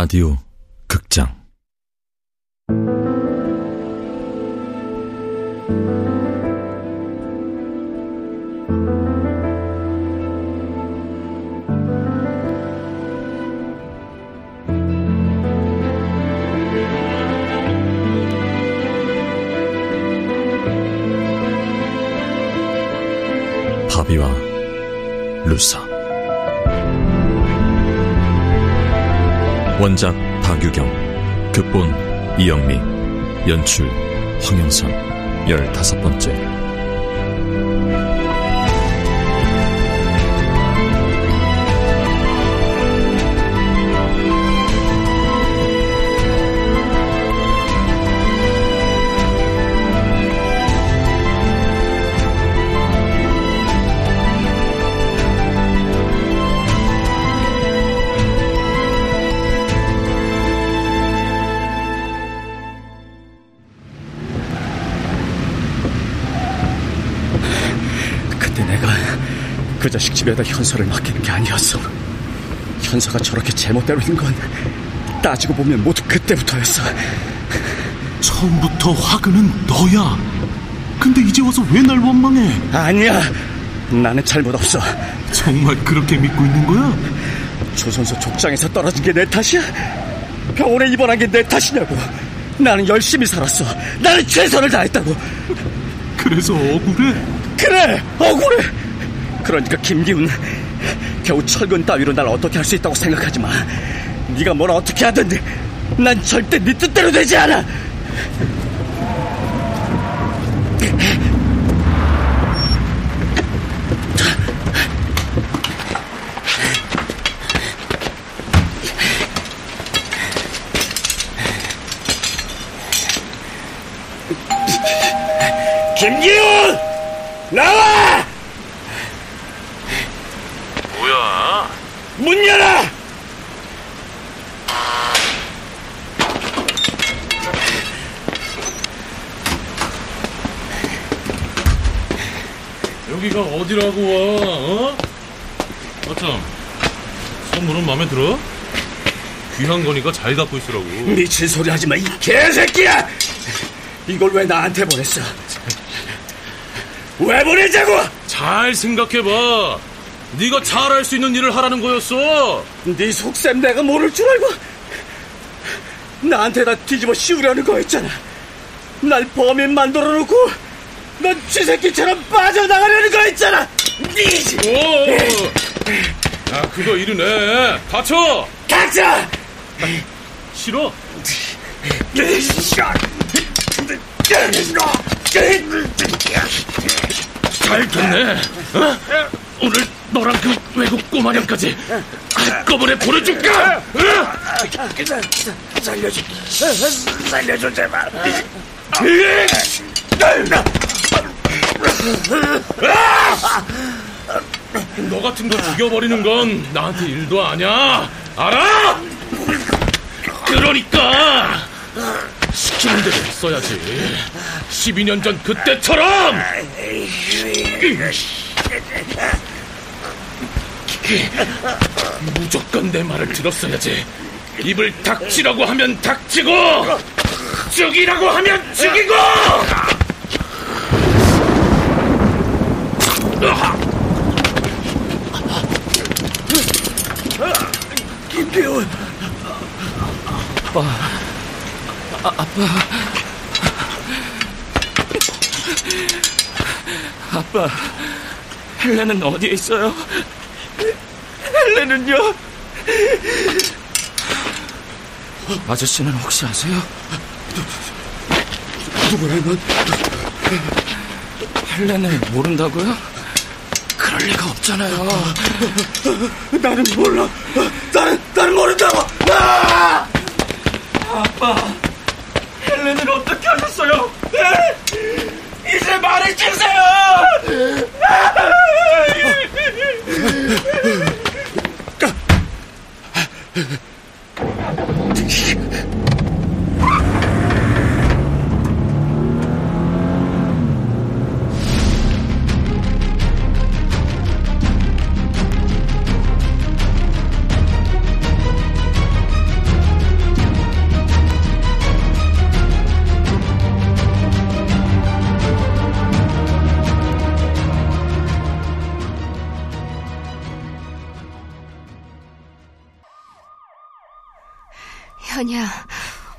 라디오 극장. 바비와 루사 원작 박유경 극본 이영미 연출 황영선. 열다섯 번째 그 자식 집에다 현서를 맡기는 게 아니었어. 현서가 저렇게 제멋대로 있는 건 따지고 보면 모두 그때부터였어. 처음부터 화근은 너야. 근데 이제 와서 왜 날 원망해? 아니야. 나는 잘못 없어. 정말 그렇게 믿고 있는 거야? 조선소 족장에서 떨어진 게 내 탓이야? 병원에 입원한 게 내 탓이냐고. 나는 열심히 살았어. 나는 최선을 다했다고. 그래서 억울해? 그래 억울해 그러니까 김기훈 겨우 철근 따위로 날 어떻게 할 수 있다고 생각하지 마. 네가 뭘 어떻게 하든 난 절대 네 뜻대로 되지 않아. 김기훈 나와 뭐야? 문 열어 여기가 어디라고 와? 어? 아참, 선물은 마음에 들어? 귀한 거니까 잘 갖고 있으라고. 미친 소리 하지 마 이 개새끼야 이걸 왜 나한테 보냈어 왜 보내자고 잘 생각해봐. 네가 잘할 수 있는 일을 하라는 거였어. 네 속셈 내가 모를 줄 알고 나한테 다 뒤집어 씌우려는 거였잖아 날 범인 만들어 놓고 넌 쥐새끼처럼 빠져나가려는 거였잖아 네 오! 야, 그거 이르네. 다쳐! 닥쳐 싫어? 잘 됐네. 어? 오늘 너랑 그 외국 꼬마냥까지 한꺼번에 보내줄까? 어? 살려줘 살려줘 제발 너 같은 거 죽여버리는 건 나한테 일도 아냐? 알아? 그러니까 시키는 대로 했어야지. 12년 전 그때처럼. 무조건 내 말을 들었어야지. 입을 닥치라고 하면 닥치고, 죽이라고 하면 죽이고. 김기훈 아빠, 헬레는 어디에 있어요? 헬레는요? 아저씨는 혹시 아세요? 누구라면 헬레는 모른다고요? 그럴 리가 없잖아요. 나는 몰라. 나는, 나는 모른다고. 아! 아빠, 헬렌을 어떻게 하셨어요? 네? 이제 말해주세요! 아!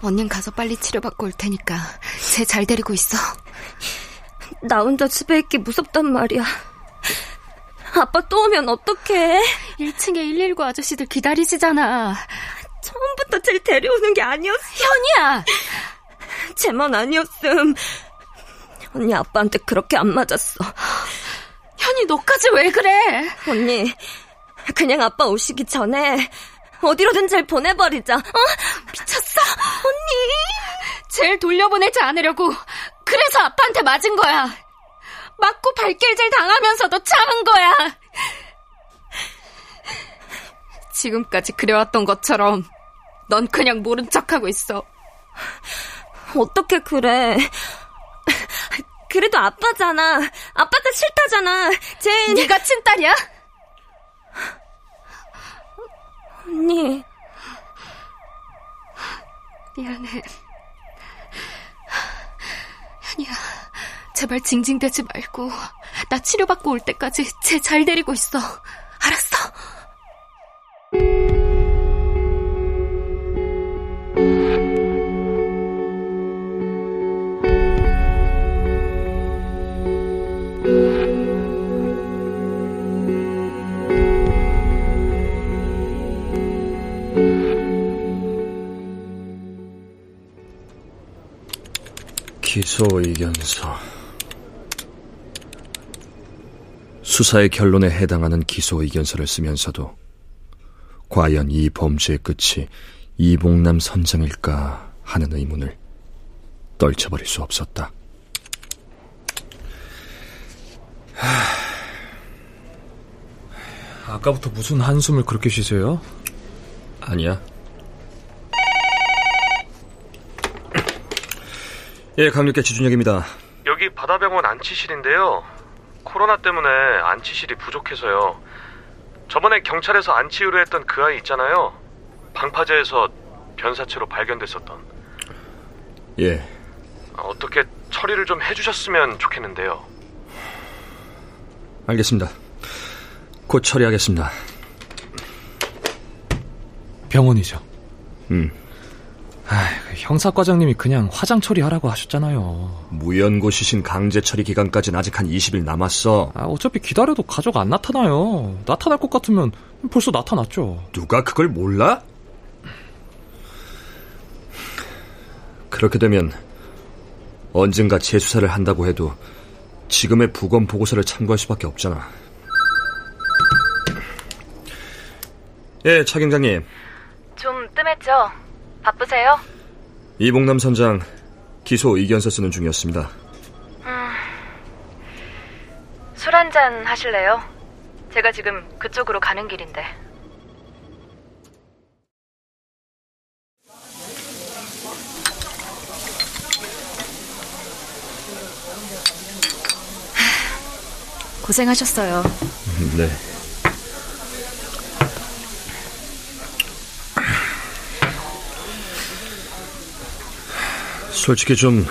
언닌 가서 빨리 치료받고 올 테니까 쟤 잘 데리고 있어. 나 혼자 집에 있기 무섭단 말이야. 아빠 또 오면 어떡해? 1층에 119 아저씨들 기다리시잖아. 처음부터 쟤를 데려오는 게 아니었어. 현이야! 쟤만 아니었음. 언니 아빠한테 그렇게 안 맞았어. 현이 너까지 왜 그래? 언니, 그냥 아빠 오시기 전에 어디로든 잘 보내버리자. 어? 미쳤어? 언니! 쟤를 돌려보내지 않으려고 그래서 아빠한테 맞은 거야. 맞고 발길질 당하면서도 참은 거야. 지금까지 그래왔던 것처럼 넌 그냥 모른 척하고 있어. 어떻게 그래? 그래도 아빠잖아. 아빠도 싫다잖아. 쟤 네가 친딸이야? 언니. 미안해. 현이야, 제발 징징대지 말고 나 치료받고 올 때까지 쟤 잘 데리고 있어. 기소 의견서. 수사의 결론에 해당하는 기소 의견서를 쓰면서도 과연 이 범죄의 끝이 이봉남 선장일까 하는 의문을 떨쳐버릴 수 없었다. 아까부터 무슨 한숨을 그렇게 쉬세요? 아니야. 예, 강력계 지준혁입니다. 여기 바다병원 안치실인데요. 코로나 때문에 안치실이 부족해서요. 저번에 경찰에서 안치 의뢰했던 그 아이 있잖아요. 방파제에서 변사체로 발견됐었던. 예, 어떻게 처리를 좀 해주셨으면 좋겠는데요. 알겠습니다. 곧 처리하겠습니다. 병원이죠. 음, 아, 형사과장님이 그냥 화장 처리하라고 하셨잖아요. 무연고시신 강제 처리 기간까지는 아직 한 20일 남았어. 아, 어차피 기다려도 가족 안 나타나요. 나타날 것 같으면 벌써 나타났죠. 누가 그걸 몰라? 그렇게 되면 언젠가 재수사를 한다고 해도 지금의 부검 보고서를 참고할 수밖에 없잖아. 예, 차 경장님. 좀 뜸했죠? 바쁘세요? 이봉남 선장 기소 의견서 쓰는 중이었습니다. 술 한잔 하실래요? 제가 지금 그쪽으로 가는 길인데. 고생하셨어요. 네. 솔직히 좀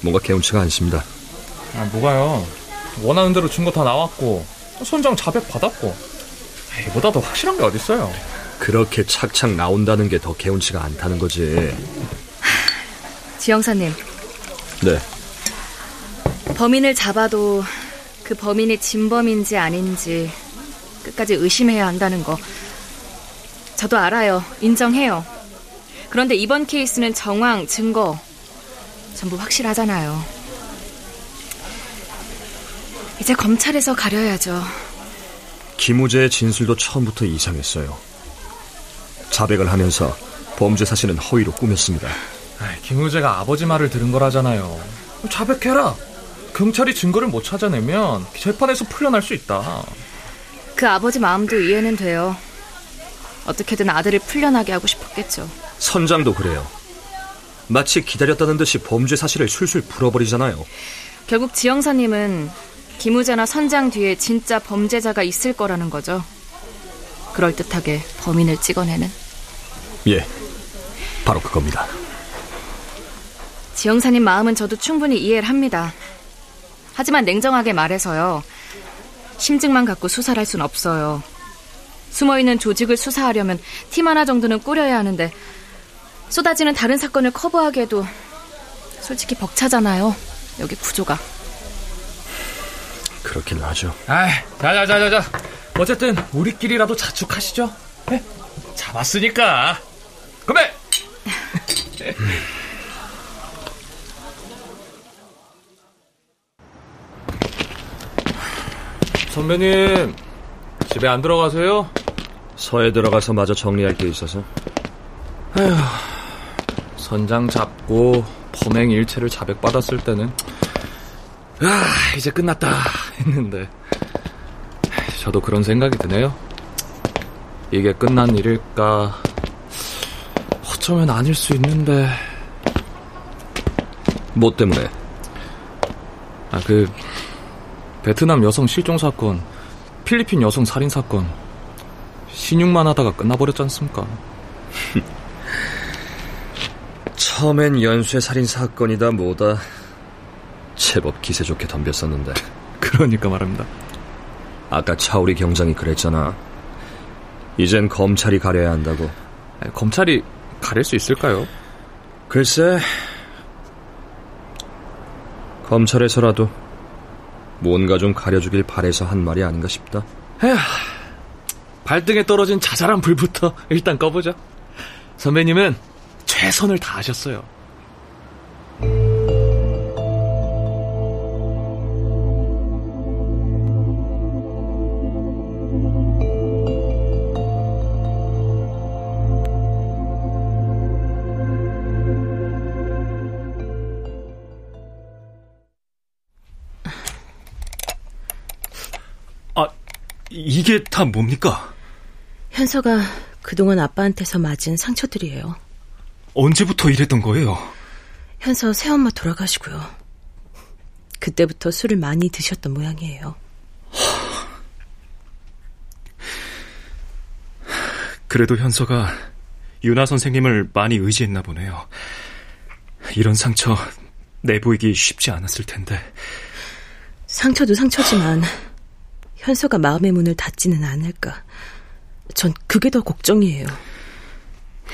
뭔가 개운치가 않습니다. 아, 뭐가요? 원하는 대로 증거 다 나왔고 손장 자백 받았고 이보다 더 확실한 게 어딨어요? 그렇게 착착 나온다는 게 더 개운치가 않다는 거지. 지영사님, 네. 범인을 잡아도 그 범인이 진범인지 아닌지 끝까지 의심해야 한다는 거. 저도 알아요. 인정해요. 그런데 이번 케이스는 정황, 증거 전부 확실하잖아요. 이제 검찰에서 가려야죠. 김우재의 진술도 처음부터 이상했어요. 자백을 하면서 범죄 사실은 허위로 꾸몄습니다. 아, 김우재가 아버지 말을 들은 거라잖아요. 자백해라. 경찰이 증거를 못 찾아내면 재판에서 풀려날 수 있다. 그 아버지 마음도 이해는 돼요. 어떻게든 아들을 풀려나게 하고 싶었겠죠. 선장도 그래요. 마치 기다렸다는 듯이 범죄 사실을 술술 풀어버리잖아요. 결국 지영사님은 김우재나 선장 뒤에 진짜 범죄자가 있을 거라는 거죠. 그럴듯하게 범인을 찍어내는. 예, 바로 그겁니다. 지영사님 마음은 저도 충분히 이해를 합니다. 하지만 냉정하게 말해서요. 심증만 갖고 수사를 할 순 없어요. 숨어있는 조직을 수사하려면 팀 하나 정도는 꾸려야 하는데 쏟아지는 다른 사건을 커버하기에도 솔직히 벅차잖아요. 여기 구조가. 그렇긴 하죠. 아이, 자자자자자. 어쨌든 우리끼리라도 자축하시죠. 네? 잡았으니까. 건배. 선배님, 집에 안 들어가세요? 서에 들어가서 마저 정리할 게 있어서. 에휴, 선장 잡고 범행 일체를 자백받았을 때는 아, 이제 끝났다 했는데 저도 그런 생각이 드네요. 이게 끝난 일일까? 어쩌면 아닐 수 있는데. 뭐 때문에? 아, 그 베트남 여성 실종 사건, 필리핀 여성 살인 사건 신용만 하다가 끝나버렸지 않습니까? 처음엔 연쇄 살인 사건이다 뭐다 제법 기세 좋게 덤볐었는데 그러니까 말합니다. 아까 차우리 경장이 그랬잖아. 이젠 검찰이 가려야 한다고. 아니, 검찰이 가릴 수 있을까요? 글쎄, 검찰에서라도 뭔가 좀 가려주길 바래서 한 말이 아닌가 싶다. 에휴, 발등에 떨어진 자잘한 불부터 일단 꺼보죠. 선배님은 최선을 다하셨어요. 아, 이게 다 뭡니까? 현서가 그동안 아빠한테서 맞은 상처들이에요. 언제부터 이랬던 거예요? 현서 새엄마 돌아가시고요. 그때부터 술을 많이 드셨던 모양이에요. 그래도 현서가 유나 선생님을 많이 의지했나 보네요. 이런 상처 내보이기 쉽지 않았을 텐데. 상처도 상처지만 현서가 마음의 문을 닫지는 않을까. 전 그게 더 걱정이에요.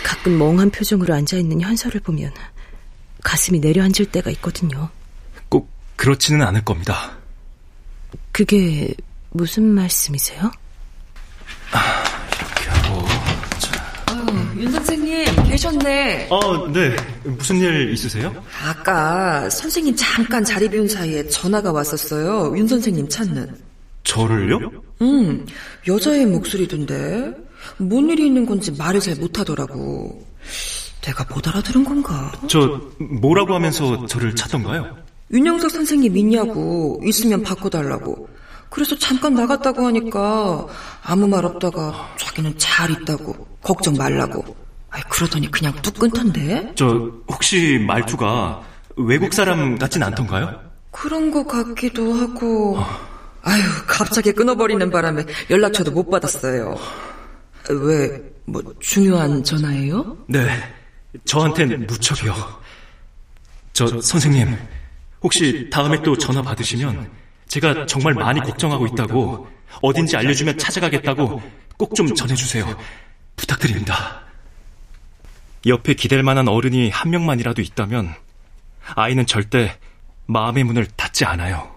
가끔 멍한 표정으로 앉아있는 현서를 보면 가슴이 내려앉을 때가 있거든요. 꼭 그렇지는 않을 겁니다. 그게 무슨 말씀이세요? 이렇게 하고. 어, 윤 선생님 계셨네. 어, 네. 무슨 일 있으세요? 아까 선생님 잠깐 자리 비운 사이에 전화가 왔었어요. 윤 선생님 찾는. 저를요? 음, 여자의 목소리던데. 뭔 일이 있는 건지 말을 잘 못하더라고. 내가 못 알아들은 건가? 저 뭐라고 하면서 저를 찾던가요? 윤영석 선생님 있냐고 있으면 바꿔달라고. 그래서 잠깐 나갔다고 하니까 아무 말 없다가 자기는 잘 있다고 걱정 말라고. 아이 그러더니 그냥 뚝 끊던데? 저 혹시 말투가 외국 사람 같진 않던가요? 그런 거 같기도 하고. 아유 갑자기 끊어버리는 바람에 연락처도 못 받았어요. 왜, 뭐, 중요한 전화예요? 네, 저한텐 무척이요. 저, 선생님, 혹시 다음에 또 전화 받으시면 제가 정말 많이 걱정하고 있다고 어딘지 알려주면 찾아가겠다고 꼭 좀 전해주세요. 부탁드립니다. 옆에 기댈 만한 어른이 한 명만이라도 있다면 아이는 절대 마음의 문을 닫지 않아요.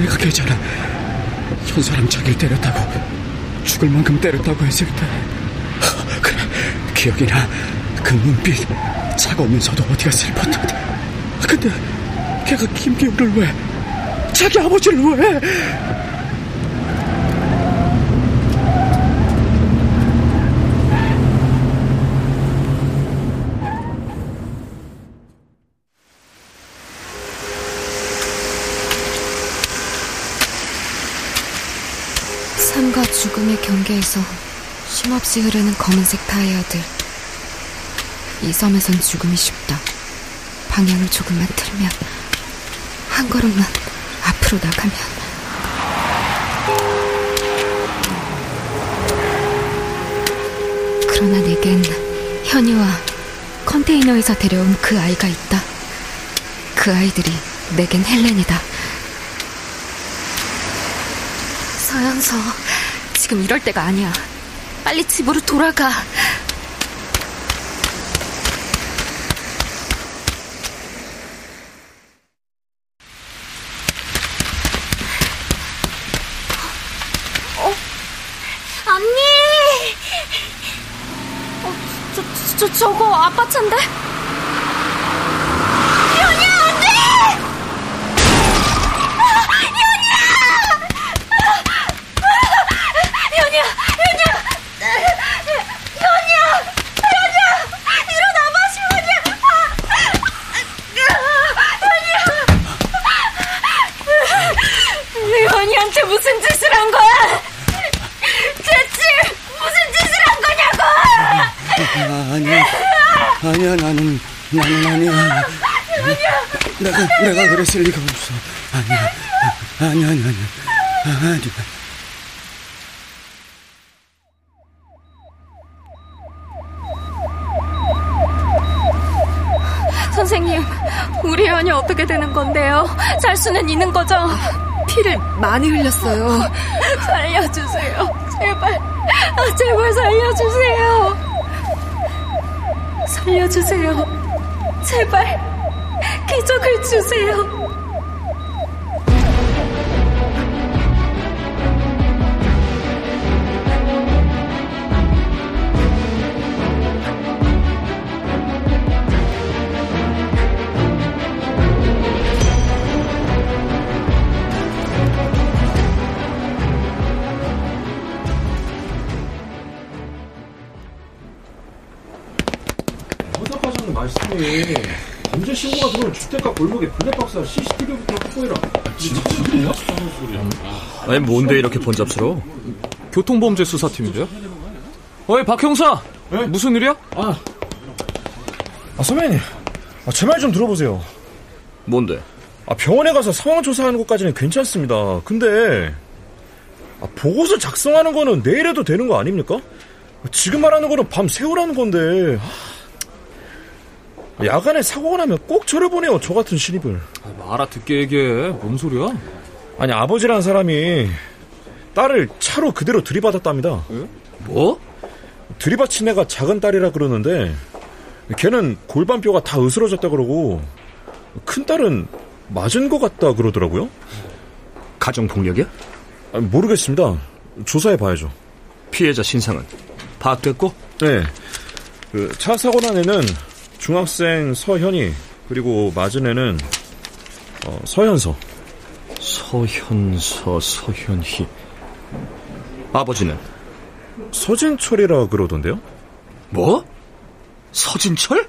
애가 걔잖아. 현사람 자기를 때렸다고, 죽을 만큼 때렸다고 했을 때. 하, 그래, 기억이 나. 그 눈빛, 차가우면서도 어디가 슬펐던. 근데 걔가 김기훈을 왜, 자기 아버지를 왜? 죽음의 경계에서 쉼없이 흐르는 검은색 다이아들. 이 섬에선 죽음이 쉽다. 방향을 조금만 틀면, 한 걸음만 앞으로 나가면. 그러나 내겐 현이와 컨테이너에서 데려온 그 아이가 있다. 그 아이들이 내겐 헬렌이다. 서연서, 지금 이럴 때가 아니야. 빨리 집으로 돌아가. 어? 언니! 어, 저, 저, 저거 아빠 차인데? 연이야, 언니! 연이야! 연이야, 연이야! 연이야! 연이야! 일어나봐, 시원이야! 연이야! 연이한테 무슨 짓을 한 거야? 대체 무슨 짓을 한 거냐고! 아, 아니야. 아니야, 나는, 나는 아니야. 내가, 내가 그랬을 리가 없어. 아니야. 아니야, 아니야, 아니야. 아니야. 선생님, 우리 연이 어떻게 되는 건데요? 살 수는 있는 거죠? 피를 많이 흘렸어요. 살려주세요. 제발. 아, 제발 살려주세요. 살려주세요. 제발. 기적을 주세요. 골목에 블랙박스와 CCTV부터 확보해라. 진짜 소리야? 아니 뭔데 이렇게 번잡스러워? 교통범죄 수사팀인데요? 어이 박 형사! 무슨 일이야? 아, 아 선배님, 아, 제 말 좀 들어보세요. 뭔데? 아, 병원에 가서 상황 조사하는 것까지는 괜찮습니다. 근데 아, 보고서 작성하는 거는 내일 해도 되는 거 아닙니까? 지금 말하는 거는 밤 새우라는 건데 아, 야간에 사고가 나면 꼭 저를 보내요. 저 같은 신입을. 아, 알아듣게 얘기해. 뭔 소리야? 아니 아버지라는 사람이 딸을 차로 그대로 들이받았답니다. 뭐? 들이받친 애가 작은 딸이라 그러는데 걔는 골반뼈가 다 으스러졌다 그러고 큰 딸은 맞은 것 같다 그러더라고요. 가정폭력이야? 아, 모르겠습니다. 조사해 봐야죠. 피해자 신상은 파악됐고? 네. 그 차 사고 난 애는 중학생 서현이 그리고 맞은 애는 어, 서현서. 서현서 서현희. 아버지는 서진철이라 그러던데요? 뭐? 서진철?